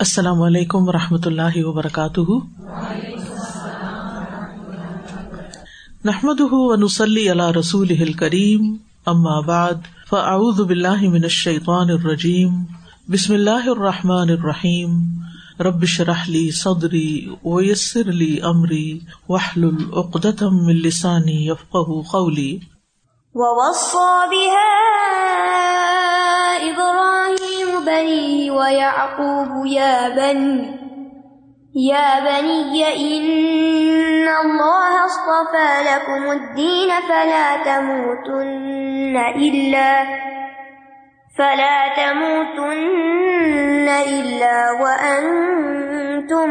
السلام علیکم و رحمۃ اللہ وبرکاتہ۔ نحمد ونسلی علی رسول کریم اما بعد، فاعوذ باللہ من الشیطان الرجیم، بسم اللہ الرحمٰن الرحیم ربش رحلی صدری ویسر علی عمری وحل العقدم من لسانی یفقہ قولی۔ ووصى بها إبراهيم بنيه ويعقوب يا بني يا بني، إن الله اصطفى لكم الدين فلا تموتن إلا، فلا تموتن إلا وأنتم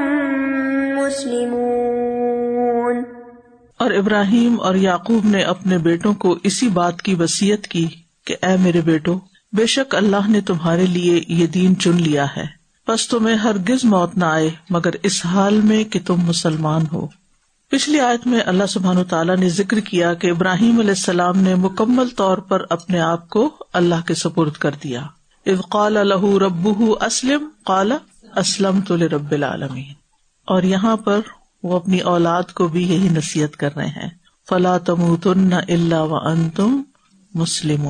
مسلمون. اور ابراہیم اور یعقوب نے اپنے بیٹوں کو اسی بات کی وسیعت کی کہ اے میرے بیٹو بے شک اللہ نے تمہارے لیے یہ دین چن لیا ہے۔ بس تمہیں ہرگز موت نہ آئے، مگر اس حال میں کہ تم مسلمان ہو۔ پچھلی آیت میں اللہ سبحان تعالیٰ نے ذکر کیا کہ ابراہیم علیہ السلام نے مکمل طور پر اپنے آپ کو اللہ کے سپرد کر دیا۔ اب قال الح رب اسلم، قال اسلم تو رب العالمین۔ اور یہاں پر وہ اپنی اولاد کو بھی یہی نصیحت کر رہے ہیں۔ فلا تم تن اللہ و ان تم مسلم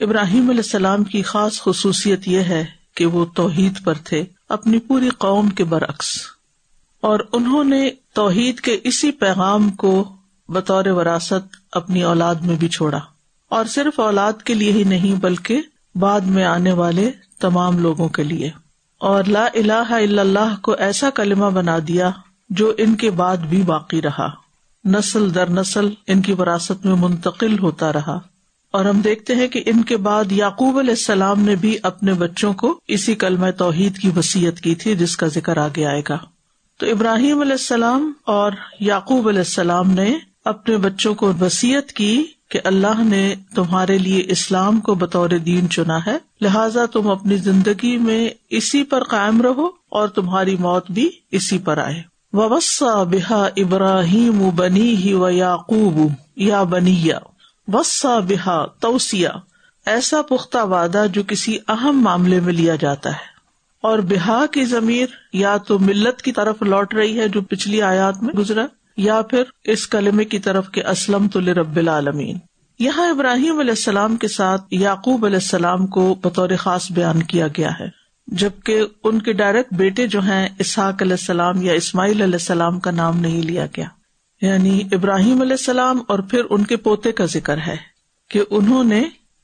ابراہیم علیہ السلام کی خاص خصوصیت یہ ہے کہ وہ توحید پر تھے، اپنی پوری قوم کے برعکس۔ اور انہوں نے توحید کے اسی پیغام کو بطور وراثت اپنی اولاد میں بھی چھوڑا۔ اور صرف اولاد کے لیے ہی نہیں، بلکہ بعد میں آنے والے تمام لوگوں کے لیے۔ اور لا الہ الا اللہ کو ایسا کلمہ بنا دیا جو ان کے بعد بھی باقی رہا۔ نسل در نسل ان کی وراثت میں منتقل ہوتا رہا۔ اور ہم دیکھتے ہیں کہ ان کے بعد یعقوب علیہ السلام نے بھی اپنے بچوں کو اسی کلم توحید کی وسیعت کی تھی جس کا ذکر آگے آئے گا۔ تو ابراہیم علیہ السلام اور یعقوب علیہ السلام نے اپنے بچوں کو وسیعت کی کہ اللہ نے تمہارے لیے اسلام کو بطور دین چنا ہے۔ لہذا تم اپنی زندگی میں اسی پر قائم رہو اور تمہاری موت بھی اسی پر آئے۔ وسا بحا ابراہیم بنی ہی و یعقوب یا بنیا وسا بحا توسیا ایسا پختہ وعدہ جو کسی اہم معاملے میں لیا جاتا ہے۔ اور بحا کی ضمیر یا تو ملت کی طرف لوٹ رہی ہے جو پچھلی آیات میں گزرا، یا پھر اس کلمے کی طرف کے اسلم تو رب العالمین۔ یہاں ابراہیم علیہ السلام کے ساتھ یعقوب علیہ السلام کو بطور خاص بیان کیا گیا ہے، جبکہ ان کے ڈائریکٹ بیٹے جو ہیں، اسحاق علیہ السلام یا اسماعیل علیہ السلام کا نام نہیں لیا گیا۔ یعنی ابراہیم علیہ السلام اور پھر ان کے پوتے کا ذکر ہے کہ انہوں نے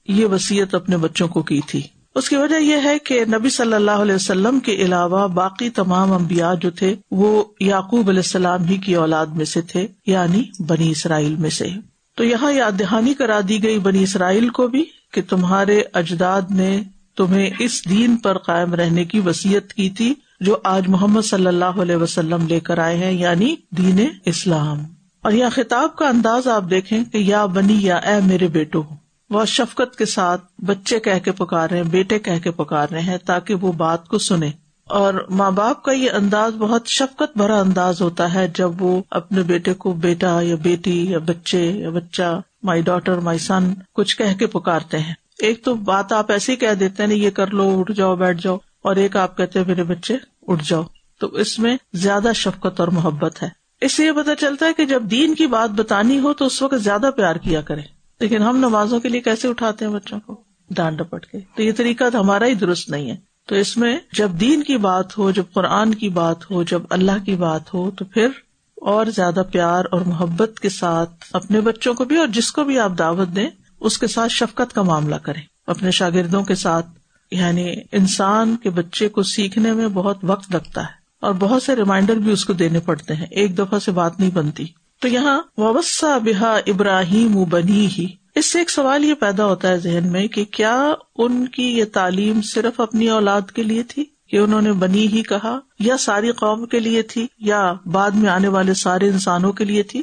یہ وسیعت اپنے بچوں کو کی تھی۔ اس کی وجہ یہ ہے کہ نبی صلی اللہ علیہ وسلم کے علاوہ باقی تمام امبیا جو تھے، وہ یعقوب علیہ السلام ہی کی اولاد میں سے تھے یعنی بنی اسرائیل میں سے۔ تو یہاں یاد دہانی کرا دی گئی بنی اسرائیل کو بھی کہ تمہارے اجداد نے تمہیں اس دین پر قائم رہنے کی وسیعت کی تھی جو آج محمد صلی اللہ علیہ وسلم لے کر آئے ہیں یعنی دین اسلام۔ اور یہاں خطاب کا انداز آپ دیکھیں کہ یا بنی یا اے میرے بیٹو، وہ شفقت کے ساتھ بچے کہہ کے پکار رہے ہیں، بیٹے کہہ کے پکار رہے ہیں تاکہ وہ بات کو سنے۔ اور ماں باپ کا یہ انداز بہت شفقت بھرا انداز ہوتا ہے جب وہ اپنے بیٹے کو بیٹا یا بیٹی یا بچے یا بچہ مائی ڈاٹر مائی سن کچھ کہہ کے پکارتے ہیں۔ ایک تو بات آپ ایسے ہی کہہ دیتے ہیں، یہ کر لو، اٹھ جاؤ، بیٹھ جاؤ، اور ایک آپ کہتے ہیں میرے بچے اٹھ جاؤ۔ تو اس میں زیادہ شفقت اور محبت ہے۔ اس سے یہ پتا چلتا ہے کہ جب دین کی بات بتانی ہو تو اس وقت زیادہ پیار کیا کرے لیکن ہم نمازوں کے لیے کیسے اٹھاتے ہیں بچوں کو؟ ڈانٹ ڈپٹ کے۔ تو یہ طریقہ ہمارا ہی درست نہیں ہے۔ تو اس میں جب دین کی بات ہو، جب قرآن کی بات ہو، جب اللہ کی بات ہو، تو پھر اور زیادہ پیار اور محبت کے ساتھ اپنے بچوں کو بھی اور جس کو بھی آپ دعوت دیں، اس کے ساتھ شفقت کا معاملہ کریں۔ اپنے شاگردوں کے ساتھ یعنی انسان کے بچے کو سیکھنے میں بہت وقت لگتا ہے اور بہت سے ریمائنڈر بھی اس کو دینے پڑتے ہیں ایک دفعہ سے بات نہیں بنتی تو یہاں وسا بحا ابراہیم بنی ہی اس سے ایک سوال یہ پیدا ہوتا ہے ذہن میں کہ کیا ان کی یہ تعلیم صرف اپنی اولاد کے لیے تھی کہ انہوں نے بنی ہی کہا یا ساری قوم کے لیے تھی یا بعد میں آنے والے سارے انسانوں کے لیے تھی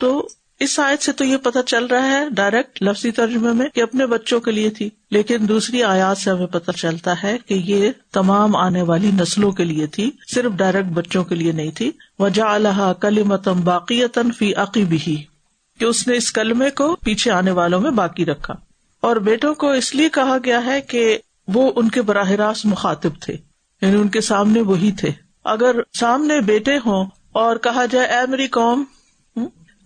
تو اس آیت سے تو یہ پتا چل رہا ہے ڈائریکٹ لفظی ترجمے میں کہ اپنے بچوں کے لیے تھی، لیکن دوسری آیات سے ہمیں پتہ چلتا ہے کہ یہ تمام آنے والی نسلوں کے لیے تھی، صرف ڈائریکٹ بچوں کے لیے نہیں تھی۔ وجہ اللہ کلی متم باقی فی عقیب ہی کہ اس نے اس کلمے کو پیچھے آنے والوں میں باقی رکھا۔ اور بیٹوں کو اس لیے کہا گیا ہے کہ وہ ان کے براہ راست مخاطب تھے یعنی ان کے سامنے وہی تھے۔ اگر سامنے بیٹے ہوں اور کہا جائے، اے میری قوم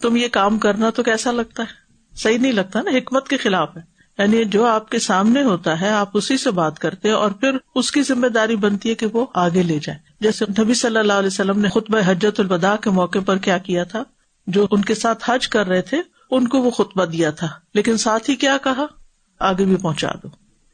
تم یہ کام کرنا تو کیسا لگتا ہے؟ صحیح نہیں لگتا نا، حکمت کے خلاف ہے۔ یعنی جو آپ کے سامنے ہوتا ہے، آپ اسی سے بات کرتے اور پھر اس کی ذمہ داری بنتی ہے کہ وہ آگے لے جائے۔ جیسے نبی صلی اللہ علیہ وسلم نے خطبہ حجت البدا کے موقع پر کیا کیا تھا؟ جو ان کے ساتھ حج کر رہے تھے، ان کو وہ خطبہ دیا تھا۔ لیکن ساتھ ہی کیا کہا؟ آگے بھی پہنچا دو۔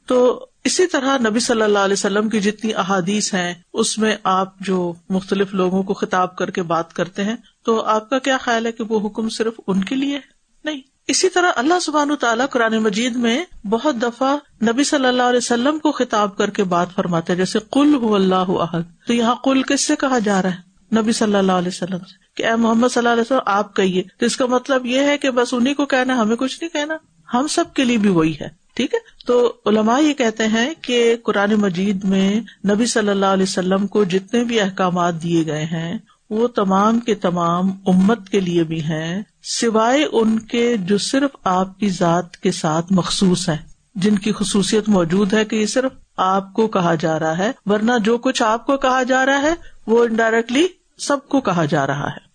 تو اسی طرح نبی صلی اللہ علیہ وسلم کی جتنی احادیث ہیں، اس میں آپ جو مختلف لوگوں کو خطاب کر کے بات کرتے ہیں تو آپ کا کیا خیال ہے کہ وہ حکم صرف ان کے لیے نہیں. اسی طرح اللہ سبحان تعالیٰ قرآن مجید میں بہت دفعہ نبی صلی اللہ علیہ وسلم کو خطاب کر کے بات فرماتے جیسے کل ہو اللہ عہد تو یہاں کل کس سے کہا جا رہا ہے؟ نبی صلی اللہ علیہ وسلم سے. کہ اے محمد صلی اللہ علیہ وسلم، آپ کہیے. تو اس کا مطلب یہ ہے کہ بس انہیں کو کہنا، ہمیں کچھ نہیں کہنا. ہم سب کے لیے بھی وہی ہے. ٹھیک ہے؟ تو علماء یہ کہتے ہیں کہ قرآن مجید میں نبی صلی اللہ علیہ وسلم کو جتنے بھی احکامات دیے گئے ہیں وہ تمام کے تمام امت کے لیے بھی ہیں، سوائے ان کے جو صرف آپ کی ذات کے ساتھ مخصوص ہیں، جن کی خصوصیت موجود ہے کہ یہ صرف آپ کو کہا جا رہا ہے، ورنہ جو کچھ آپ کو کہا جا رہا ہے، وہ انڈائریکٹلی سب کو کہا جا رہا ہے۔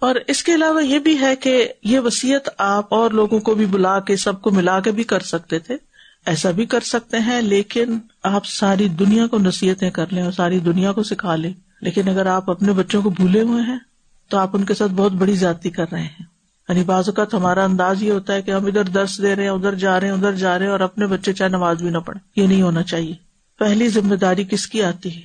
اور اس کے علاوہ یہ بھی ہے کہ یہ وسیعت آپ اور لوگوں کو بھی بلا کے، سب کو ملا کے بھی کر سکتے تھے۔ ایسا بھی کر سکتے ہیں، لیکن آپ ساری دنیا کو نصیحتیں کر لیں اور ساری دنیا کو سکھا لیں۔ لیکن اگر آپ اپنے بچوں کو بھولے ہوئے ہیں، تو آپ ان کے ساتھ بہت بڑی زیادتی کر رہے ہیں۔ یعنی بعض اوقات ہمارا انداز یہ ہوتا ہے کہ ہم ادھر درس دے رہے ہیں، ادھر جا رہے ہیں، ادھر جا رہے ہیں اور اپنے بچے چاہے نماز بھی نہ پڑے یہ نہیں ہونا چاہیے۔ پہلی ذمہ داری کس کی آتی ہے؟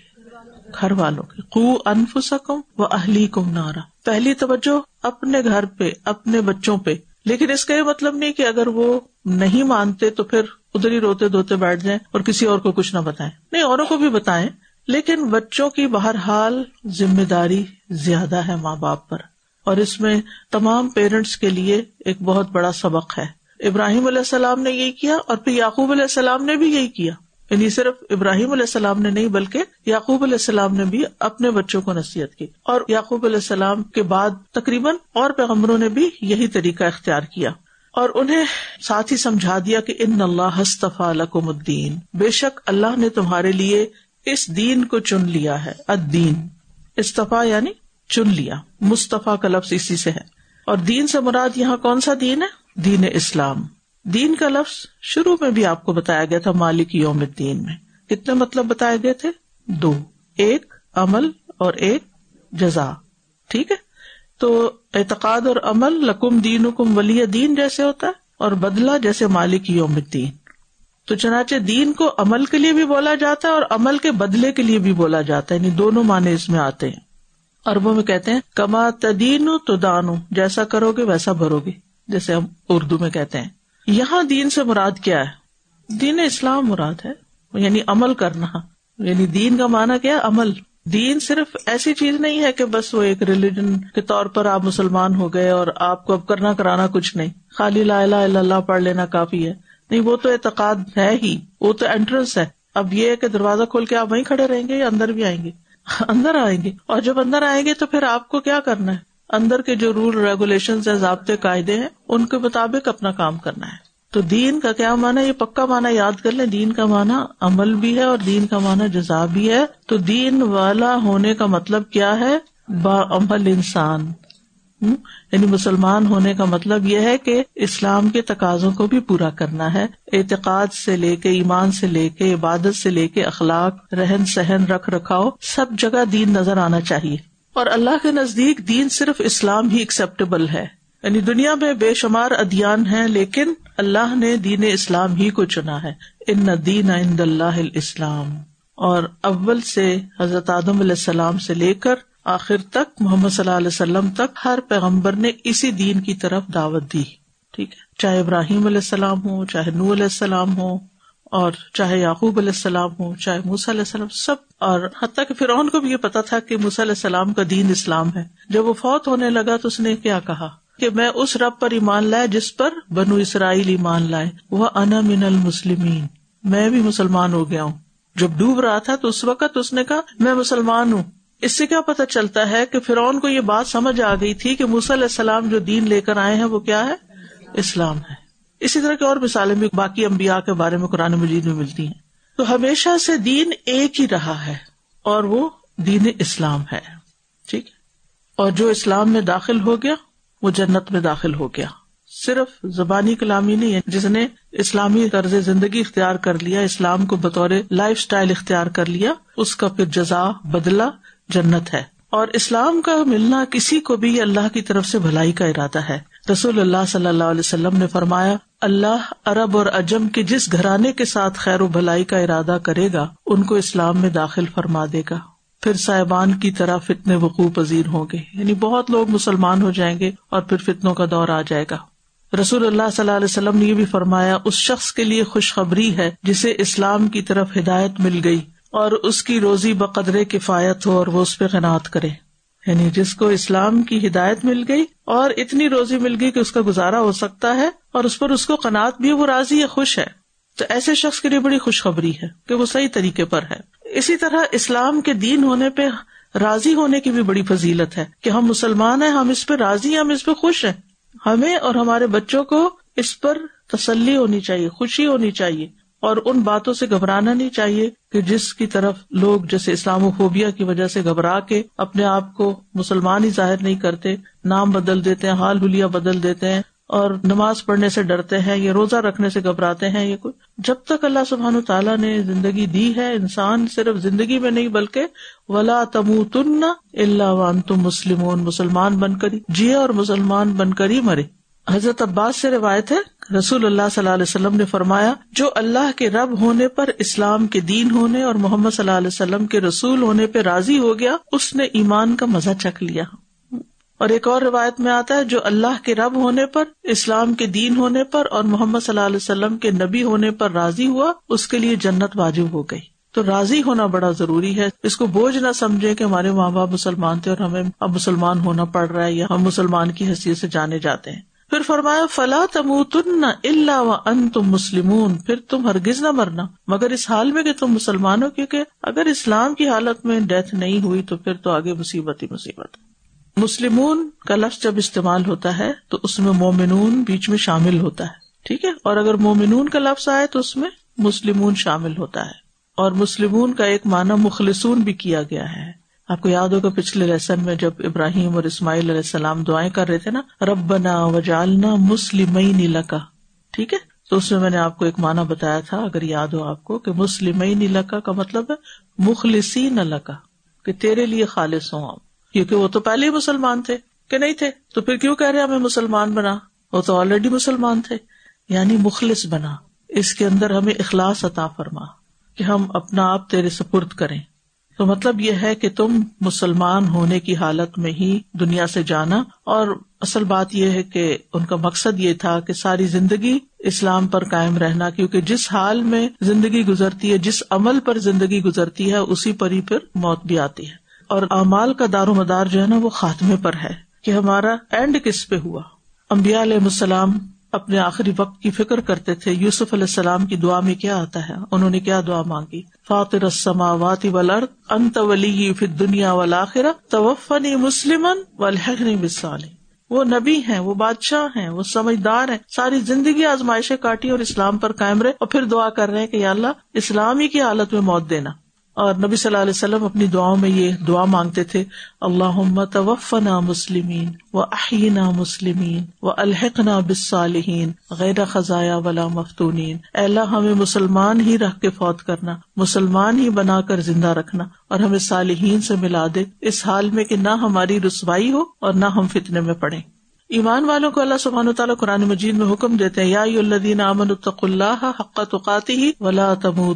گھر والوں کی۔ قو انف سکم و اہلی کم نارا۔ پہلی توجہ اپنے گھر پہ، اپنے بچوں پہ۔ لیکن اس کا یہ مطلب نہیں کہ اگر وہ نہیں مانتے تو پھر ادھر ہی روتے دھوتے بیٹھ جائیں اور کسی اور کو کچھ نہ بتائیں۔ نہیں، اوروں کو بھی بتائیں۔ لیکن بچوں کی بہرحال ذمہ داری زیادہ ہے ماں باپ پر اور اس میں تمام پیرنٹس کے لیے ایک بہت بڑا سبق ہے۔ ابراہیم علیہ السلام نے یہی کیا اور پھر یعقوب علیہ السلام نے بھی یہی کیا۔ یعنی صرف ابراہیم علیہ السلام نے نہیں بلکہ یعقوب علیہ السلام نے بھی اپنے بچوں کو نصیحت کی اور یعقوب علیہ السلام کے بعد تقریباً اور پیغمبروں نے بھی یہی طریقہ اختیار کیا اور انہیں ساتھ ہی سمجھا دیا کہ ان اللہ ہستفا لکم الدین۔ بے شک اللہ نے تمہارے لیے اس دین کو چن لیا ہے ادین استفا یعنی چن لیا، مصطفیٰ کا لفظ اسی سے ہے۔ اور دین سے مراد یہاں کون سا دین ہے؟ دین اسلام۔ دین کا لفظ شروع میں بھی آپ کو بتایا گیا تھا مالک یوم دین میں۔ کتنے مطلب بتائے گئے تھے؟ دو۔ ایک، عمل اور ایک، جزا۔ ٹھیک ہے؟ تو اعتقاد اور عمل لکم دین حکم ولی دین جیسے ہوتا ہے اور بدلا جیسے مالک یوم الدین۔ تو چنانچہ دین کو عمل کے لیے بھی بولا جاتا ہے اور عمل کے بدلے کے لیے بھی بولا جاتا ہے یعنی دونوں معنی اس میں آتے ہیں۔ اربوں میں کہتے ہیں، کما تدین تو دانو جیسا کرو گے ویسا بھرو گے جیسے ہم اردو میں کہتے ہیں۔ یہاں دین سے مراد کیا ہے؟ دین اسلام مراد ہے یعنی عمل کرنا۔ یعنی دین کا مانا کیا عمل۔ دین صرف ایسی چیز نہیں ہے کہ بس وہ ایک ریلیجن کے طور پر آپ مسلمان ہو گئے اور آپ کو اب کرنا کرانا کچھ نہیں۔ خالی لا الہ الا اللہ پڑھ لینا کافی ہے۔ نہیں، وہ تو اعتقاد ہے ہی، وہ تو انٹرنس ہے۔ اب یہ ہے کہ دروازہ کھول کے آپ وہیں کھڑے رہیں گے یا اندر بھی آئیں گے؟ اندر آئیں گے۔ اور جب اندر آئیں گے تو پھر آپ کو کیا کرنا ہے؟ اندر کے جو رول ریگولیشن ضابطے، قاعدے ہیں، ان کے مطابق اپنا کام کرنا ہے۔ تو دین کا کیا مانا یہ پکا مانا یاد کر لیں، دین کا مانا عمل بھی ہے اور دین کا مانا جزا بھی ہے۔ تو دین والا ہونے کا مطلب کیا ہے؟ با عمل انسان۔ یعنی مسلمان ہونے کا مطلب یہ ہے کہ اسلام کے تقاضوں کو بھی پورا کرنا ہے۔ اعتقاد سے لے کے، ایمان سے لے کے، عبادت سے لے کے، اخلاق، رہن سہن، رکھ رکھاؤ، سب جگہ دین نظر آنا چاہیے۔ اور اللہ کے نزدیک دین صرف اسلام ہی ایکسپٹیبل ہے۔ یعنی دنیا میں بے شمار ادیان ہیں، لیکن اللہ نے دین اسلام ہی کو چنا ہے۔ ان دین اللہ اسلام اور اول سے حضرت آدم علیہ السلام سے لے کر آخر تک محمد صلی اللہ علیہ وسلم تک ہر پیغمبر نے اسی دین کی طرف دعوت دی۔ ٹھیک ہے۔ چاہے ابراہیم علیہ السلام ہو چاہے نو علیہ السلام ہو اور چاہے یعقوب علیہ السلام ہو چاہے موس علیہ السلام، سب۔ اور حتیٰ کہ فرعون کو بھی یہ پتا تھا کہ موس علیہ السلام کا دین اسلام ہے۔ جب وہ فوت ہونے لگا تو اس نے کیا کہا؟ کہ میں اس رب پر ایمان لائے جس پر بنو اسرائیل ایمان لائے۔ وہ انا من المسلمین۔ میں بھی مسلمان ہو گیا ہوں۔ جب ڈوب رہا تھا تو اس وقت اس نے کہا، میں مسلمان ہوں۔ اس سے کیا پتا چلتا ہے کہ فرعون کو یہ بات سمجھ آ گئی تھی کہ علیہ السلام جو دین لے کر آئے ہیں وہ کیا ہے؟ اسلام ہے۔ اسی طرح کی اور مثالیں بھی باقی امبیا کے بارے میں قرآن مجید میں ملتی ہیں۔ تو ہمیشہ سے دین ایک ہی رہا ہے اور وہ دین اسلام ہے۔ ٹھیک اور جو اسلام میں داخل ہو گیا، وہ جنت میں داخل ہو گیا۔ صرف زبانی کلامی نہیں ہے، جس نے اسلامی طرز زندگی اختیار کر لیا، اسلام کو بطور لائف اسٹائل اختیار کر لیا، اس کا پھر جزا بدلا جنت ہے۔ اور اسلام کا ملنا کسی کو بھی اللہ کی طرف سے بھلائی کا ارادہ ہے۔ رسول اللہ صلی اللہ علیہ وسلم نے فرمایا، اللہ عرب اور اجم کے جس گھرانے کے ساتھ خیر و بھلائی کا ارادہ کرے گا، ان کو اسلام میں داخل فرما دے گا۔ پھر صاحبان کی طرح فتنے وقوع پذیر ہوں گے۔ یعنی بہت لوگ مسلمان ہو جائیں گے اور پھر فتنوں کا دور آ جائے گا۔ رسول اللہ صلی اللہ علیہ وسلم نے یہ بھی فرمایا، اس شخص کے لیے خوشخبری ہے جسے اسلام کی طرف ہدایت مل گئی۔ اور اس کی روزی بقدرے کفایت ہو اور وہ اس پہ قناعت کرے۔ یعنی جس کو اسلام کی ہدایت مل گئی اور اتنی روزی مل گئی کہ اس کا گزارا ہو سکتا ہے اور اس پر اس کو قناعت بھی وہ راضی ہے، خوش ہے۔ تو ایسے شخص کے لیے بڑی خوشخبری ہے کہ وہ صحیح طریقے پر ہے۔ اسی طرح اسلام کے دین ہونے پہ راضی ہونے کی بھی بڑی فضیلت ہے کہ ہم مسلمان ہیں، ہم اس پہ راضی ہیں، ہم اس پہ خوش ہیں۔ ہمیں اور ہمارے بچوں کو اس پر تسلی ہونی چاہیے، خوشی ہونی چاہیے۔ اور ان باتوں سے گھبرانا نہیں چاہیے کہ جس کی طرف لوگ جیسے اسلام و فوبیا کی وجہ سے گھبرا کے اپنے آپ کو مسلمان ہی ظاہر نہیں کرتے، نام بدل دیتے ہیں، حال حلیہ بدل دیتے ہیں اور نماز پڑھنے سے ڈرتے ہیں یا روزہ رکھنے سے گھبراتے ہیں یہ کوئی۔ جب تک اللہ سبحان تعالیٰ نے زندگی دی ہے، انسان صرف زندگی میں نہیں بلکہ ولا تم تن اللہ وان تم مسلم مسلمان بن کر جیے اور مسلمان بن کر ہی مرے۔ حضرت عباس سے روایت ہے، رسول اللہ صلی اللہ علیہ وسلم نے فرمایا، جو اللہ کے رب ہونے پر اسلام کے دین ہونے اور محمد صلی اللہ علیہ وسلم کے رسول ہونے پہ راضی ہو گیا، اس نے ایمان کا مزہ چکھ لیا۔ اور ایک اور روایت میں آتا ہے، جو اللہ کے رب ہونے پر، اسلام کے دین ہونے پر اور محمد صلی اللہ علیہ وسلم کے نبی ہونے پر راضی ہوا، اس کے لیے جنت واجب ہو گئی۔ تو راضی ہونا بڑا ضروری ہے۔ اس کو بوجھ نہ سمجھے کہ ہمارے ماں باپ مسلمان تھے اور ہمیں اب مسلمان ہونا پڑ رہا ہے یا ہم مسلمان کی حیثیت سے جانے جاتے ہیں۔ پھر فرمایا، فلا تم تن اللہ و ان تم مسلم پھر تم ہرگز نہ مرنا. مگر اس حال میں کہ تم مسلمان ہو، کیونکہ اگر اسلام کی حالت میں ڈیتھ نہیں ہوئی، تو پھر تو آگے مصیبت ہی مصیبت. مسلمون کا لفظ جب استعمال ہوتا ہے، تو اس میں مومنون بیچ میں شامل ہوتا ہے. ٹھیک ہے؟ اور اگر مومنون کا لفظ آئے، تو اس میں مسلمون شامل ہوتا ہے. اور مسلمون کا ایک معنی مخلصون بھی کیا گیا ہے. آپ کو یاد ہوگا پچھلے لیسن میں جب ابراہیم اور اسماعیل علیہ السلام دعائیں کر رہے تھے نا رب بنا وجالنا مسلم لکا۔ ٹھیک ہے؟ تو اس میں میں نے آپ کو ایک معنی بتایا تھا، اگر یاد ہو آپ کو، کہ مسلم لکا کا مطلب ہے مخلصین لکا، کہ تیرے لیے خالص ہوں آپ۔ کیونکہ وہ تو پہلے ہی مسلمان تھے، کہ نہیں تھے؟ تو پھر کیوں کہہ رہے ہمیں مسلمان بنا؟ وہ تو آلریڈی مسلمان تھے یعنی مخلص بنا۔ اس کے اندر ہمیں اخلاص عطا فرما، کہ ہم اپنا آپ تیرے سپرد کریں۔ تو مطلب یہ ہے کہ تم مسلمان ہونے کی حالت میں ہی دنیا سے جانا اور اصل بات یہ ہے کہ ان کا مقصد یہ تھا کہ ساری زندگی اسلام پر قائم رہنا، کیونکہ جس حال میں زندگی گزرتی ہے، جس عمل پر زندگی گزرتی ہے، اسی پر ہی پھر موت بھی آتی ہے۔ اور اعمال کا دار و مدار جو ہے نا، وہ خاتمے پر ہے کہ ہمارا اینڈ کس پہ ہوا؟ امبیا علیہ السلام اپنے آخری وقت کی فکر کرتے تھے، یوسف علیہ السلام کی دعا میں کیا آتا ہے؟ انہوں نے کیا دعا مانگی؟ فاطر السماوات والارض، انت ولی فی الدنیا والآخرہ، توفنی مسلما والحقنی بالصالحین. وہ نبی ہیں، وہ بادشاہ ہیں، وہ سمجھدار ہیں، ساری زندگی آزمائشیں کاٹی اور اسلام پر قائم رہے اور پھر دعا کر رہے ہیں کہ یا اللہ اسلامی کی حالت میں موت دینا۔ اور نبی صلی اللہ علیہ وسلم اپنی دعاؤں میں یہ دعا مانگتے تھے اللہ توفنا مسلمین و احینا مسلمین و الحق نا بسالحین غیر خزایا ولا مفتون اللہ، ہمیں مسلمان ہی رکھ کے فوت کرنا، مسلمان ہی بنا کر زندہ رکھنا اور ہمیں صالحین سے ملا دے، اس حال میں کہ نہ ہماری رسوائی ہو اور نہ ہم فتنے میں پڑے ایمان والوں کو اللہ سبحان تعالیٰ قرآن مجید میں حکم دیتے ہیں، یا الدین امن الطق اللہ حق تقاتی ہی ولا تم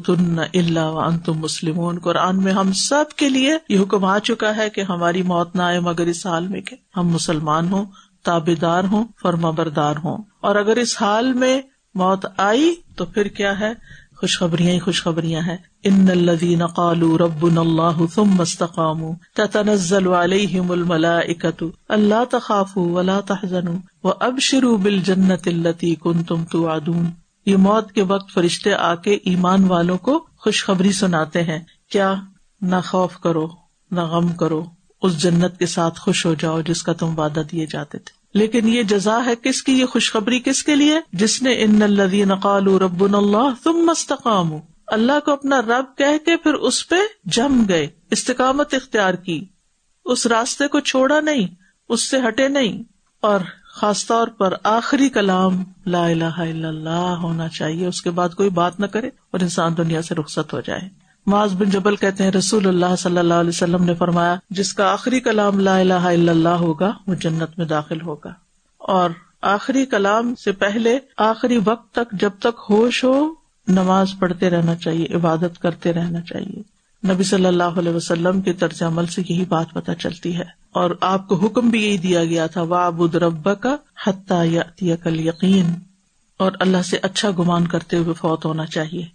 اللہ تم مسلم قرآن میں ہم سب کے لیے یہ حکم آ چکا ہے کہ ہماری موت نہ آئے مگر اس حال میں کہ ہم مسلمان ہوں تابے دار ہوں، فرما بردار ہوں۔ اور اگر اس حال میں موت آئی تو پھر کیا ہے؟ خوشخبریاں ہی خوشخبریاں ہیں۔ ان الذين قالوا ربنا الله ثم استقاموا تتنزل عليهم الملائكه الا تخافوا ولا تحزنوا وابشروا بالجنه التي كنتم توعدون۔ یہ موت کے وقت فرشتے آ کے ایمان والوں کو خوشخبری سناتے ہیں۔ کیا؟ نہ خوف کرو، نہ غم کرو، اس جنت کے ساتھ خوش ہو جاؤ جس کا تم وعدہ دیے جاتے تھے۔ لیکن یہ جزا ہے کس کی؟ یہ خوشخبری کس کے لیے؟ جس نے ان الدی نقال رب اللہ تم مستقام اللہ کو اپنا رب کہہ کے پھر اس پہ جم گئے، استقامت اختیار کی۔ اس راستے کو چھوڑا نہیں، اس سے ہٹے نہیں۔ اور خاص طور پر آخری کلام لا الہ الا اللہ ہونا چاہیے، اس کے بعد کوئی بات نہ کرے اور انسان دنیا سے رخصت ہو جائے۔ معاذ بن جبل کہتے ہیں، رسول اللہ صلی اللہ علیہ وسلم نے فرمایا، جس کا آخری کلام لا الہ الا اللہ ہوگا، وہ جنت میں داخل ہوگا۔ اور آخری کلام سے پہلے، آخری وقت تک جب تک ہوش ہو، نماز پڑھتے رہنا چاہیے، عبادت کرتے رہنا چاہیے۔ نبی صلی اللہ علیہ وسلم کے طرز عمل سے یہی بات پتہ چلتی ہے۔ اور آپ کو حکم بھی یہی دیا گیا تھا وابد رب کا حتیٰ یا کل یقین اور اللہ سے اچھا گمان کرتے ہوئے فوت ہونا چاہیے۔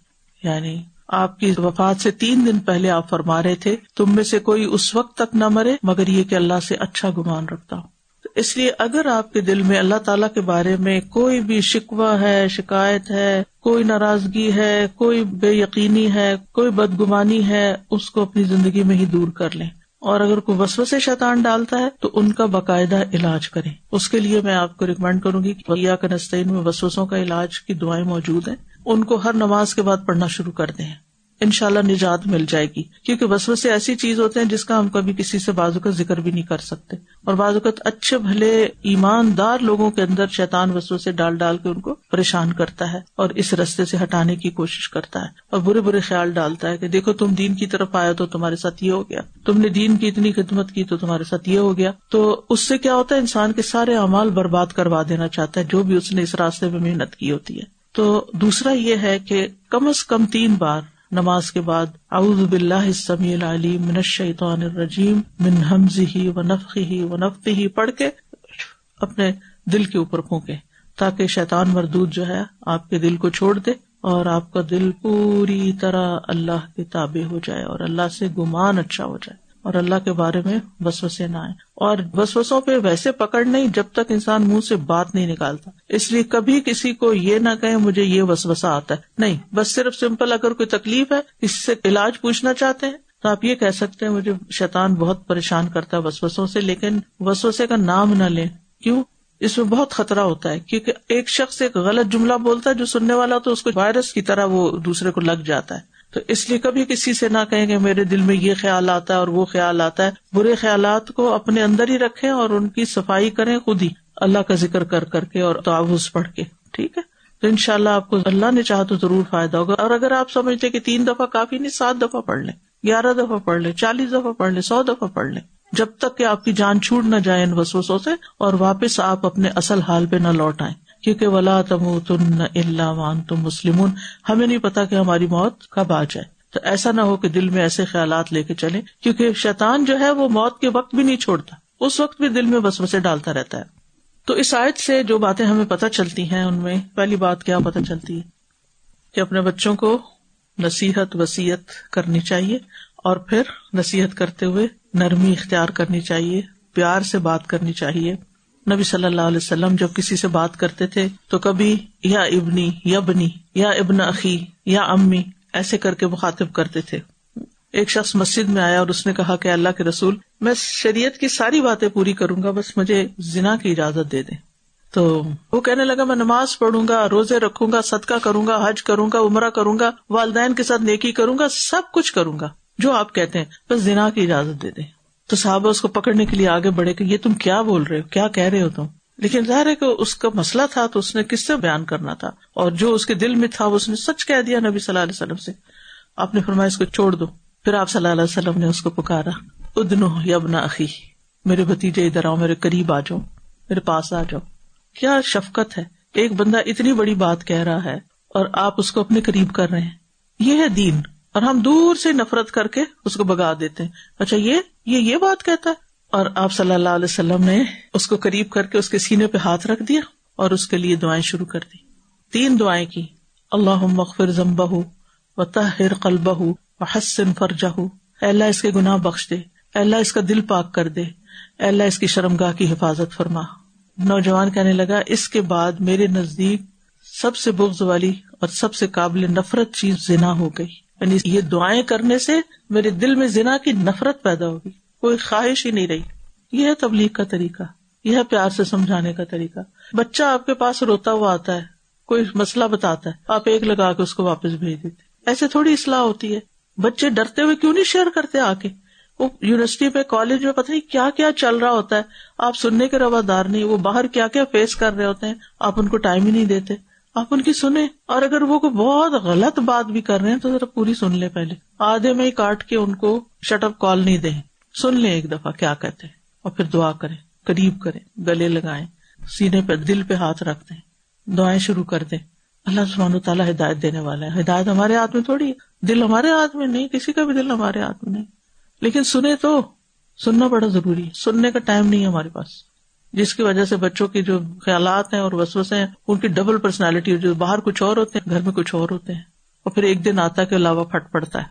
یعنی آپ کی وفات سے تین دن پہلے آپ فرما رہے تھے، تم میں سے کوئی اس وقت تک نہ مرے مگر یہ کہ اللہ سے اچھا گمان رکھتا ہوں۔ اس لیے اگر آپ کے دل میں اللہ تعالیٰ کے بارے میں کوئی بھی شکوہ ہے، شکایت ہے، کوئی ناراضگی ہے، کوئی بے یقینی ہے، کوئی بدگمانی ہے، اس کو اپنی زندگی میں ہی دور کر لیں۔ اور اگر کوئی وسو سے شیطان ڈالتا ہے تو ان کا باقاعدہ علاج کریں۔ اس کے لیے میں آپ کو ریکمینڈ کروں گی کہ کا نسطین میں وسوسوں کا علاج کی دعائیں موجود ہیں۔ ان کو ہر نماز کے بعد پڑھنا شروع کر دیں۔ ان شاء اللہ نجات مل جائے گی۔ کیونکہ بسو سے ایسی چیز ہوتے ہیں جس کا ہم کبھی کسی سے بازو کا ذکر بھی نہیں کر سکتے۔ اور بعض اوقات اچھے بھلے ایماندار لوگوں کے اندر شیطان وسو سے ڈال ڈال کے ان کو پریشان کرتا ہے اور اس رستے سے ہٹانے کی کوشش کرتا ہے اور برے برے خیال ڈالتا ہے کہ دیکھو تم دین کی طرف آیا تو تمہارے ساتھ یہ ہو گیا۔ تم نے دین کی اتنی خدمت کی تو تمہارے ساتھ یہ ہو گیا۔ تو اس سے کیا ہوتا ہے؟ انسان کے سارے امال برباد کروا دینا چاہتا ہے۔ جو بھی اس نے اس راستے میں محنت کی ہوتی ہے۔ تو دوسرا یہ ہے کہ کم از کم تین بار نماز کے بعد، اعوذ باللہ السمیع العلیم من الشیطان الرجیم من حمزه ونفخه ونفثه پڑھ کے اپنے دل کے اوپر پھونکے تاکہ شیطان مردود جو ہے، آپ کے دل کو چھوڑ دے اور آپ کا دل پوری طرح اللہ کے تابع ہو جائے اور اللہ سے گمان اچھا ہو جائے۔ اور اللہ کے بارے میں وسوسے نہ آئے اور وسوسوں پہ ویسے پکڑ نہیں جب تک انسان منہ سے بات نہیں نکالتا۔ اس لیے کبھی کسی کو یہ نہ کہ مجھے یہ وسوسا آتا ہے۔ نہیں، بس صرف سمپل اگر کوئی تکلیف ہے، اس سے علاج پوچھنا چاہتے ہیں۔ تو آپ یہ کہہ سکتے ہیں، مجھے شیطان بہت پریشان کرتا ہے وسوسوں سے، لیکن وسوسے کا نام نہ لیں۔ کیوں؟ اس میں بہت خطرہ ہوتا ہے، کیونکہ ایک شخص ایک غلط جملہ بولتا ہے، جو سننے والا تو اس کو وائرس کی طرح وہ دوسرے کو لگ جاتا ہے۔ تو اس لیے کبھی کسی سے نہ کہیں کہ میرے دل میں یہ خیال آتا ہے اور وہ خیال آتا ہے۔ برے خیالات کو اپنے اندر ہی رکھے اور ان کی صفائی کریں خود ہی۔ اللہ کا ذکر کر کر کے اور تعاوض پڑھ کے۔ ٹھیک ہے؟ تو ان شاء اللہ آپ کو اللہ نے چاہا تو ضرور فائدہ ہوگا۔ اور اگر آپ سمجھتے کہ تین دفعہ کافی نہیں، سات دفعہ پڑھ لیں، گیارہ دفعہ پڑھ لیں، چالیس دفعہ پڑھ لیں، سو دفعہ پڑھ لیں، جب تک کہ آپ کی جان چھوٹ نہ جائے ان وسوسوں سے اور واپس آپ اپنے اصل حال پہ نہ لوٹ آئیں۔ کیونکہ ولا تم تن اللہ وان تم مسلم ہمیں نہیں پتا کہ ہماری موت کب آ جائے۔ تو ایسا نہ ہو کہ دل میں ایسے خیالات لے کے چلے کیونکہ شیطان جو ہے وہ موت کے وقت بھی نہیں چھوڑتا، اس وقت بھی دل میں بس بسے ڈالتا رہتا ہے۔ تو اس آیت سے جو باتیں ہمیں پتہ چلتی ہیں، ان میں پہلی بات کیا پتہ چلتی ہے؟ کہ اپنے بچوں کو نصیحت وسیعت کرنی چاہیے، اور پھر نصیحت کرتے ہوئے نرمی اختیار کرنی چاہیے، پیار سے بات کرنی چاہیے۔ نبی صلی اللہ علیہ وسلم جب کسی سے بات کرتے تھے تو کبھی یا ابنی یا بنی یا ابن عقی یا امی ایسے کر کے مخاطب کرتے تھے۔ ایک شخص مسجد میں آیا اور اس نے کہا کہ اللہ کے رسول، میں شریعت کی ساری باتیں پوری کروں گا، بس مجھے زنا کی اجازت دے دیں۔ تو وہ کہنے لگا، میں نماز پڑھوں گا، روزے رکھوں گا، صدقہ کروں گا، حج کروں گا، عمرہ کروں گا، والدین کے ساتھ نیکی کروں گا، سب کچھ کروں گا، جو آپ کہتے ہیں، بس زنا کی اجازت دے دیں۔ تو صحابہ اس کو پکڑنے کے لیے آگے بڑھے کہ یہ تم کیا بول رہے ہو؟ کیا کہہ رہے ہو تم؟ لیکن ظاہر ہے کہ اس کا مسئلہ تھا تو اس نے کس سے بیان کرنا تھا؟ اور جو اس کے دل میں تھا اس نے سچ کہہ دیا نبی صلی اللہ علیہ وسلم سے۔ آپ نے فرمایا اس کو چھوڑ دو۔ پھر آپ صلی اللہ علیہ وسلم نے اس کو پکارا۔ ادنو یبنا عقی میرے بھتیجے ادھر آؤ، میرے قریب آ جاؤ، میرے پاس آ جاؤ۔ کیا شفقت ہے؟ ایک بندہ اتنی بڑی بات کہہ رہا ہے اور آپ اس کو اپنے قریب کر رہے ہیں۔ یہ ہے دین۔ اور ہم دور سے نفرت کر کے اس کو بگا دیتے ہیں۔ اچھا یہ یہ یہ بات کہتا ہے۔ اور آپ صلی اللہ علیہ وسلم نے اس کو قریب کر کے اس کے سینے پہ ہاتھ رکھ دیا اور اس کے لیے دعائیں شروع کر دی۔ تین دعائیں کی۔ اللہ مغفر ضمبہ و تحر قلبہ و حسن فرجہ اللہ، اس کے گناہ بخش دے۔ اللہ، اس کا دل پاک کر دے۔ اللہ، اس کی شرم گاہ کی حفاظت فرما۔ نوجوان کہنے لگا، اس کے بعد میرے نزدیک سب سے بغض والی اور سب سے قابل نفرت چیز زنا ہو گئی۔ یعنی یہ دعائیں کرنے سے میرے دل میں زنا کی نفرت پیدا ہوگی۔ کوئی خواہش ہی نہیں رہی۔ یہ ہے تبلیغ کا طریقہ۔ یہ ہے پیار سے سمجھانے کا طریقہ۔ بچہ آپ کے پاس روتا ہوا آتا ہے۔ کوئی مسئلہ بتاتا ہے۔ آپ ایک لگا کے اس کو واپس بھیج دیتے ایسے تھوڑی اصلاح ہوتی ہے۔ بچے ڈرتے ہوئے کیوں نہیں شیئر کرتے آ کے وہ یونیورسٹی میں کالج میں پتہ نہیں کیا کیا چل رہا ہوتا ہے۔ آپ سننے کے روادار نہیں، وہ باہر کیا کیا فیس کر رہے ہوتے ہیں۔ آپ ان کو ٹائم ہی نہیں دیتے۔ آپ ان کی سنیں اور اگر وہ کوئی بہت غلط بات بھی کر رہے ہیں تو ذرا پوری سن لیں پہلے۔ آدھے میں ہی کاٹ کے ان کو شٹ اپ کال نہیں دیں۔ سن لیں ایک دفعہ کیا کہتے اور پھر دعا کریں، قریب کریں، گلے لگائیں، سینے پہ، دل پہ ہاتھ رکھ دیں، دعائیں شروع کر دیں۔ اللہ سبحانہ تعالیٰ ہدایت دینے والا ہے۔ ہدایت ہمارے ہاتھ میں تھوڑی ہے۔ دل ہمارے ہاتھ میں نہیں، کسی کا بھی دل ہمارے ہاتھ میں نہیں۔ لیکن سنے تو، سننا بڑا ضروری ہے۔ سننے کا ٹائم نہیں ہے ہمارے پاس۔ جس کی وجہ سے بچوں کے جو خیالات ہیں اور وسوسے ہیں، ان کی ڈبل پرسنالٹی جو باہر کچھ اور ہوتے ہیں، گھر میں کچھ اور ہوتے ہیں۔ اور پھر ایک دن آتا کے علاوہ پھٹ پڑتا ہے۔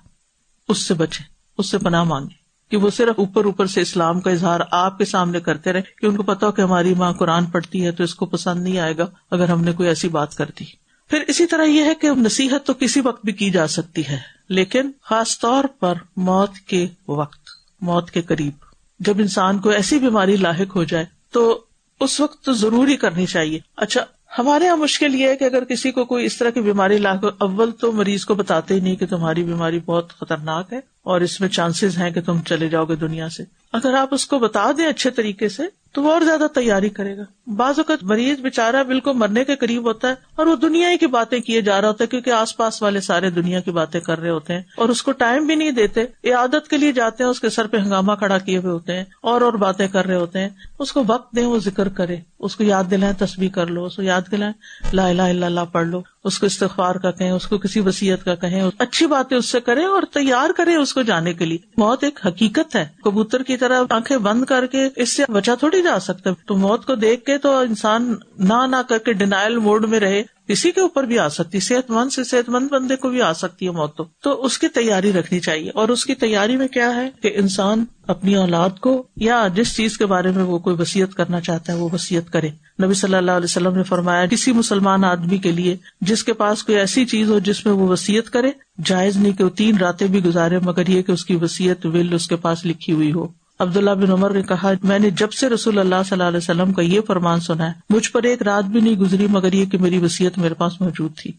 اس سے بچے اس سے پناہ مانگے کہ وہ صرف اوپر اوپر سے اسلام کا اظہار آپ کے سامنے کرتے رہے، کہ ان کو پتا ہو کہ ہماری ماں قرآن پڑھتی ہے تو اس کو پسند نہیں آئے گا اگر ہم نے کوئی ایسی بات کر دی۔ پھر اسی طرح یہ ہے کہ نصیحت تو کسی وقت بھی کی جا سکتی ہے، لیکن خاص طور پر موت کے وقت، موت کے قریب۔ جب انسان کو ایسی بیماری لاحق ہو جائے تو اس وقت تو ضروری کرنی چاہیے۔ اچھا ہمارے یہاں مشکل یہ ہے کہ اگر کسی کو کوئی اس طرح کی بیماری لاحق اول تو مریض کو بتاتے ہی نہیں کہ تمہاری بیماری بہت خطرناک ہے اور اس میں چانسز ہیں کہ تم چلے جاؤ گے دنیا سے۔ اگر آپ اس کو بتا دیں اچھے طریقے سے، تو وہ اور زیادہ تیاری کرے گا۔ بعض اوقات مریض بےچارا بالکل مرنے کے قریب ہوتا ہے اور وہ دنیا ہی کی باتیں کیے جا رہا ہوتا ہے کیونکہ آس پاس والے سارے دنیا کی باتیں کر رہے ہوتے ہیں اور اس کو ٹائم بھی نہیں دیتے عادت کے لیے جاتے ہیں، اس کے سر پہ ہنگامہ کھڑا کیے ہوئے ہوتے ہیں اور اور باتیں کر رہے ہوتے ہیں۔ اس کو وقت دیں، وہ ذکر کرے، اس کو یاد دلائیں تصویر کر لو، اس کو یاد دلائیں، لا الہ الا اللہ پڑھ لو، اس کو استغفار کا کہیں، اس کو کسی وسیعت کا کہیں، اچھی باتیں اس سے کریں اور تیار کریں اس کو جانے کے لیے۔ موت ایک حقیقت ہے، کبوتر کی طرح آنکھیں بند کر کے اس سے بچا تھوڑی جا سکتا تو موت کو دیکھ کے تو انسان نہ نہ کر کے ڈینائل موڈ میں رہے۔ کسی کے اوپر بھی آ سکتی صحت مند سے صحت مند بندے کو بھی آ سکتی ہے موت تو۔ تو اس کی تیاری رکھنی چاہیے۔ اور اس کی تیاری میں کیا ہے کہ انسان اپنی اولاد کو یا جس چیز کے بارے میں وہ کوئی وسیعت کرنا چاہتا ہے، وہ وسیعت کرے۔ نبی صلی اللہ علیہ وسلم نے فرمایا، کسی مسلمان آدمی کے لیے جس کے پاس کوئی ایسی چیز ہو جس میں وہ وسیعت کرے، جائز نہیں کہ وہ تین راتیں بھی گزارے، مگر یہ کہ اس کی وسیعت ول اس کے پاس لکھی ہوئی ہو۔ عبداللہ بن عمر نے کہا، میں نے جب سے رسول اللہ صلی اللہ علیہ وسلم کا یہ فرمان سنا ہے، مجھ پر ایک رات بھی نہیں گزری مگر یہ کہ میری وسیعت میرے پاس موجود تھی۔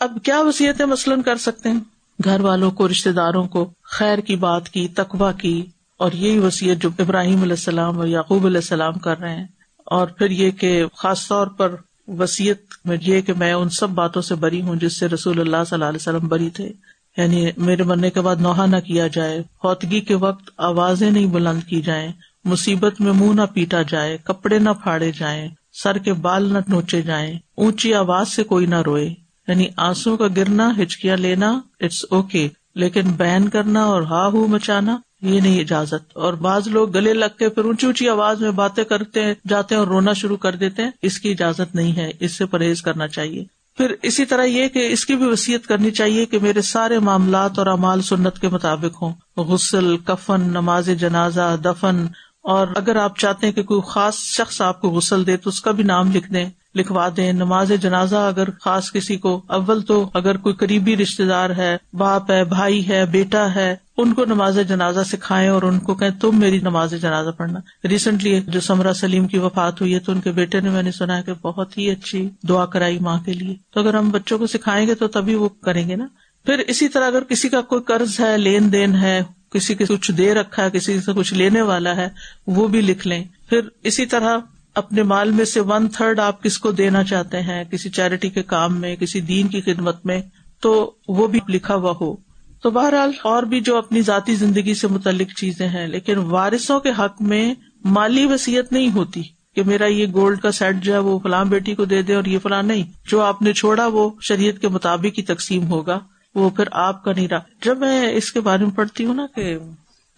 اب کیا وسیعتیں مثلاً کر سکتے ہیں؟ گھر والوں کو رشتے داروں کو خیر کی بات کی تقوا کی، اور یہی وسیعت جو ابراہیم علیہ السلام اور یعقوب علیہ السلام کر رہے ہیں۔ اور پھر یہ کہ خاص طور پر وسیعت میں یہ کہ میں ان سب باتوں سے بری ہوں جس سے رسول اللہ صلی اللہ علیہ وسلم بری تھے۔ یعنی میرے مرنے کے بعد نوحہ نہ کیا جائے خوتگی کے وقت آوازیں نہیں بلند کی جائیں، مصیبت میں منہ نہ پیٹا جائے، کپڑے نہ پھاڑے جائیں، سر کے بال نہ نوچے جائیں، اونچی آواز سے کوئی نہ روئے۔ یعنی آنسو کا گرنا، ہچکیاں لینا اٹس اوکے لیکن بین کرنا اور ہا ہو مچانا، یہ نہیں اجازت۔ اور بعض لوگ گلے لگ کے پھر اونچی اونچی آواز میں باتیں کرتے جاتے ہیں اور رونا شروع کر دیتے ہیں، اس کی اجازت نہیں ہے، اس سے پرہیز کرنا چاہیے۔ پھر اسی طرح یہ کہ اس کی بھی وصیت کرنی چاہیے کہ میرے سارے معاملات اور امال سنت کے مطابق ہوں۔ غسل، کفن، نماز جنازہ، دفن، اور اگر آپ چاہتے ہیں کہ کوئی خاص شخص آپ کو غسل دے تو اس کا بھی نام لکھ دیں۔ لکھوا دیں۔ نماز جنازہ اگر خاص کسی کو اول تو اگر کوئی قریبی رشتے دار ہے، باپ ہے، بھائی ہے، بیٹا ہے، ان کو نماز جنازہ سکھائے اور ان کو کہیں تم میری نماز جنازہ پڑھنا۔ ریسنٹلی جو سمرا سلیم کی وفات ہوئی ہے تو ان کے بیٹے نے میں نے سنا ہے کہ بہت ہی اچھی دعا کرائی ماں کے لیے۔ تو اگر ہم بچوں کو سکھائیں گے تو تبھی وہ کریں گے نا۔ پھر اسی طرح اگر کسی کا کوئی قرض ہے، لین دین ہے، کسی کے کچھ دے رکھا ہے، کسی سے کچھ لینے والا ہے، وہ بھی لکھ لیں۔ پھر اسی طرح اپنے مال میں سے ون تھرڈ آپ کس کو دینا چاہتے ہیں؟ کسی چیریٹی کے کام میں، کسی دین کی خدمت میں، تو وہ بھی لکھا ہوا ہو۔ تو بہرحال اور بھی جو اپنی ذاتی زندگی سے متعلق چیزیں ہیں، لیکن وارثوں کے حق میں مالی وسیعت نہیں ہوتی کہ میرا یہ گولڈ کا سیٹ جو ہے وہ فلاں بیٹی کو دے دے اور یہ فلاں نہیں۔ جو آپ نے چھوڑا وہ شریعت کے مطابق ہی تقسیم ہوگا۔ وہ پھر آپ کا نہیں رہا۔ جب میں اس کے بارے میں پڑھتی ہوں نا کہ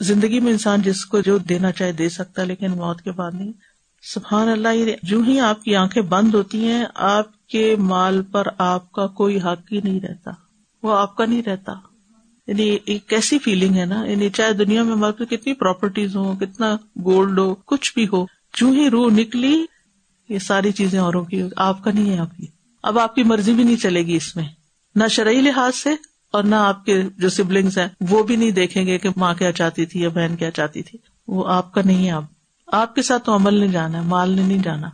زندگی میں انسان جس کو جو دینا چاہے دے سکتا ہے، لیکن موت کے بعد نہیں۔ سبحان اللہ جو ہی آپ کی آنکھیں بند ہوتی ہیں، آپ کے مال پر آپ کا کوئی حق ہی نہیں رہتا۔ وہ آپ کا نہیں رہتا۔ یعنی ایک کیسی فیلنگ ہے نا؟ یعنی چاہے دنیا میں ہمارے کتنی پراپرٹیز ہو کتنا گولڈ ہو، کچھ بھی ہو، جو ہی روح نکلی، یہ ساری چیزیں اوروں کی، آپ کا نہیں ہے آپ کی۔ اب آپ کی مرضی بھی نہیں چلے گی اس میں۔ نہ شرعی لحاظ سے اور نہ آپ کے جو سبلنگس ہیں، وہ بھی نہیں دیکھیں گے کہ ماں کیا چاہتی تھی یا بہن کیا چاہتی تھی۔ وہ آپ کا نہیں ہے اب۔ آپ کے ساتھ تو عمل نہیں جانا ہے، مال نے نہیں جانا۔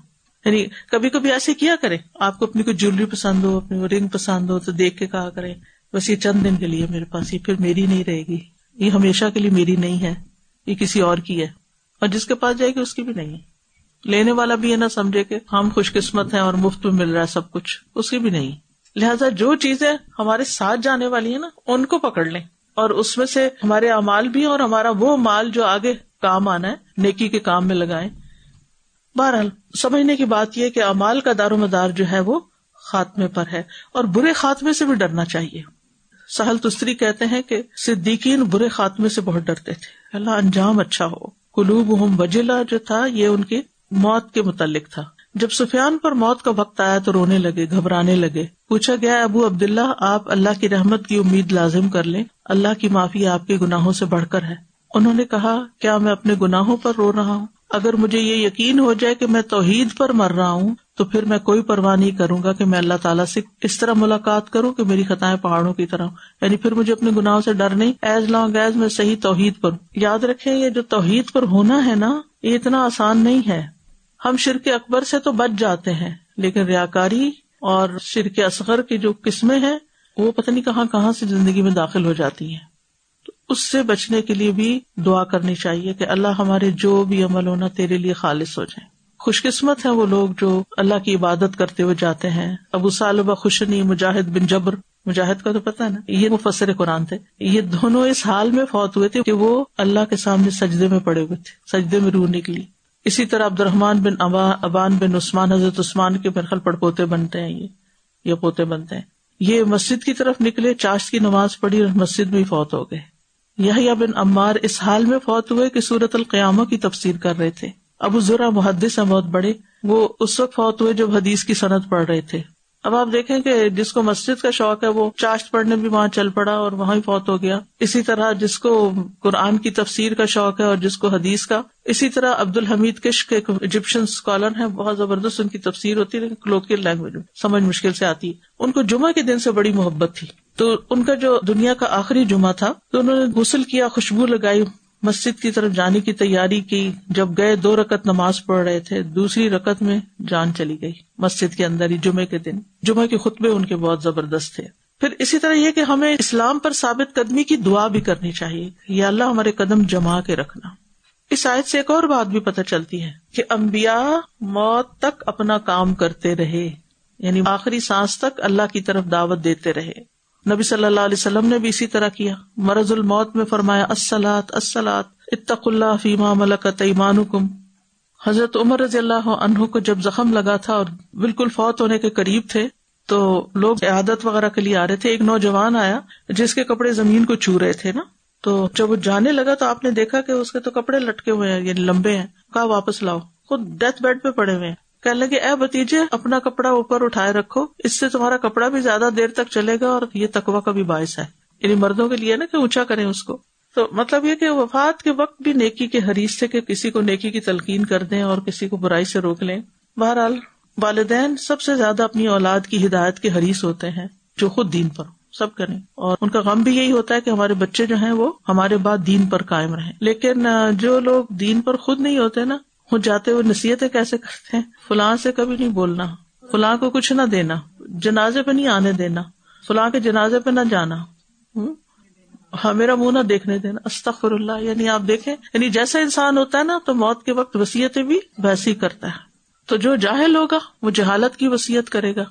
یعنی کبھی کبھی ایسے کیا کرے آپ کو اپنی کوئی جیولری پسند ہو، اپنی رنگ پسند ہو تو دیکھ کے کہا کرے بس یہ چند دن کے لیے میرے پاس، یہ پھر میری نہیں رہے گی۔ یہ ہمیشہ کے لیے میری نہیں ہے۔ یہ کسی اور کی ہے۔ اور جس کے پاس جائے گی اس کی بھی نہیں ہے۔ لینے والا بھی یہ نہ سمجھے کہ ہم خوش قسمت ہیں اور مفت میں مل رہا ہے سب کچھ۔ اس کی بھی نہیں۔ لہٰذا جو چیزیں ہمارے ساتھ جانے والی ہیں نا، ان کو پکڑ لیں۔ اور اس میں سے ہمارے امال بھی اور ہمارا وہ مال جو آگے کام آنا ہے، نیکی کے کام میں لگائے بہرحال، سمجھنے کی بات یہ کہ امال کا دار و مدار جو ہے وہ خاتمے پر ہے، اور برے خاتمے سے بھی ڈرنا چاہیے۔ سہل تستری کہتے ہیں کہ صدیقین برے خاتمے سے بہت ڈرتے تھے۔ اللہ انجام اچھا ہو۔ قلوب وجلا جو تھا، یہ ان کی موت کے متعلق تھا۔ جب سفیان پر موت کا وقت آیا تو رونے لگے، گھبرانے لگے۔ پوچھا گیا ابو عبد اللہ آپ اللہ کی رحمت کی امید لازم کر لیں۔ اللہ کی معافی آپ کے گناہوں سے بڑھ کر ہے۔ انہوں نے کہا، کیا میں اپنے گناہوں پر رو رہا ہوں؟ اگر مجھے یہ یقین ہو جائے کہ میں توحید پر مر رہا ہوں، تو پھر میں کوئی پرواہ نہیں کروں گا کہ میں اللہ تعالیٰ سے اس طرح ملاقات کروں کہ میری خطائیں پہاڑوں کی طرح یعنی پھر مجھے اپنے گناہوں سے ڈر نہیں۔ ایز لانگ ایز میں صحیح توحید پر ہوں۔ یاد رکھے یہ جو توحید پر ہونا ہے نا، یہ اتنا آسان نہیں ہے۔ ہم شرک اکبر سے تو بچ جاتے ہیں، لیکن ریا کاری اور شرک اصغر کی جو قسمیں ہیں، وہ پتہ نہیں کہاں کہاں سے زندگی میں داخل ہو جاتی ہیں۔ اس سے بچنے کے لیے بھی دعا کرنی چاہیے کہ اللہ ہمارے جو بھی عمل ہونا تیرے لیے خالص ہو جائے۔ خوش قسمت ہے وہ لوگ جو اللہ کی عبادت کرتے ہوئے جاتے ہیں۔ ابو صالبہ خوشنی مجاہد بن جبر۔ مجاہد کا تو پتا نا؟ یہ مفسر قرآن تھے۔ یہ دونوں اس حال میں فوت ہوئے تھے کہ وہ اللہ کے سامنے سجدے میں پڑے ہوئے تھے، سجدے میں روح نکلی اسی طرح عبد الرحمان بن ابا ابان بن عثمان، حضرت عثمان کے برخل پڑ پوتے بنتے ہیں یہ۔ یہ پوتے بنتے ہیں۔ یہ مسجد کی طرف نکلے چاش کی نماز پڑھی اور مسجد میں فوت ہو گئے۔ یہ بن عمار اس حال میں فوت ہوئے کہ سورت القیامہ کی تفسیر کر رہے تھے۔ ابو ذرا محدث ہیں بہت بڑے۔ وہ اس وقت فوت ہوئے جب حدیث کی صنعت پڑھ رہے تھے۔ اب آپ دیکھیں کہ جس کو مسجد کا شوق ہے وہ چاشت پڑھنے بھی وہاں چل پڑا اور وہاں ہی فوت ہو گیا۔ اسی طرح جس کو قرآن کی تفسیر کا شوق ہے اور جس کو حدیث کا۔ اسی طرح عبد الحمید کشک ایک ایجپشن اسکالر ہے بہت زبردست ان کی تفسیر ہوتی ہے لوکل لینگویج میں سمجھ مشکل سے آتی ہے۔ ان کو جمعہ کے دن سے بڑی محبت تھی۔ تو ان کا جو دنیا کا آخری جمعہ تھا، تو انہوں نے غسل کیا، خوشبو لگائی، مسجد کی طرف جانے کی تیاری کی۔ جب گئے، دو رکت نماز پڑھ رہے تھے، دوسری رکت میں جان چلی گئی۔ مسجد کے اندر ہی، جمعے کے دن۔ جمعے کے خطبے ان کے بہت زبردست تھے۔ پھر اسی طرح یہ کہ ہمیں اسلام پر ثابت قدمی کی دعا بھی کرنی چاہیے یہ اللہ ہمارے قدم جما کے رکھنا۔ اس آیت سے ایک اور بات بھی پتہ چلتی ہے کہ امبیا موت تک اپنا کام کرتے رہے یعنی آخری سانس تک اللہ کی طرف دعوت دیتے رہے۔ نبی صلی اللہ علیہ وسلم نے بھی اسی طرح کیا۔ مرض الموت میں فرمایا السلاط السلاط اتق اللہ فیما ملکت ایمانکم۔ حضرت عمر رضی اللہ عنہ کو جب زخم لگا تھا اور بالکل فوت ہونے کے قریب تھے، تو لوگ عادت وغیرہ کے لیے آ رہے تھے۔ ایک نوجوان آیا جس کے کپڑے زمین کو چھو رہے تھے نا۔ تو جب وہ جانے لگا تو آپ نے دیکھا کہ اس کے تو کپڑے لٹکے ہوئے ہیں یعنی لمبے ہیں۔ کہا، واپس لاؤ۔ خود ڈیتھ بیڈ پہ پڑے ہوئے ہیں۔ کہنے لگے، اے بتیجے اپنا کپڑا اوپر اٹھائے رکھو۔ اس سے تمہارا کپڑا بھی زیادہ دیر تک چلے گا اور یہ تقوا کا بھی باعث ہے۔ یعنی مردوں کے لیے نا کہ اونچا کریں اس کو۔ تو مطلب یہ کہ وفات کے وقت بھی نیکی کے حریث سے کہ کسی کو نیکی کی تلقین کر دیں اور کسی کو برائی سے روک لیں۔ بہرحال، والدین سب سے زیادہ اپنی اولاد کی ہدایت کے حریث ہوتے ہیں، جو خود دین پر سب کریں۔ اور ان کا غم بھی یہی ہوتا ہے کہ ہمارے بچے جو ہیں وہ ہمارے بعد دین پر قائم رہیں۔ لیکن جو لوگ دین پر خود نہیں ہوتے نا وہ جاتے ہوئے نصیحتیں کیسے کرتے ہیں؟ فلاں سے کبھی نہیں بولنا، فلاں کو کچھ نہ دینا، جنازے پہ نہیں آنے دینا، فلاں کے جنازے پہ نہ جانا۔ ہاں میرا منہ نہ دیکھنے دینا۔ استغفر اللہ یعنی آپ دیکھیں یعنی جیسا انسان ہوتا ہے نا، تو موت کے وقت وسیعتیں بھی ویسی کرتا ہے۔ تو جو جاہل ہوگا، وہ جہالت کی وسیعت کرے گا۔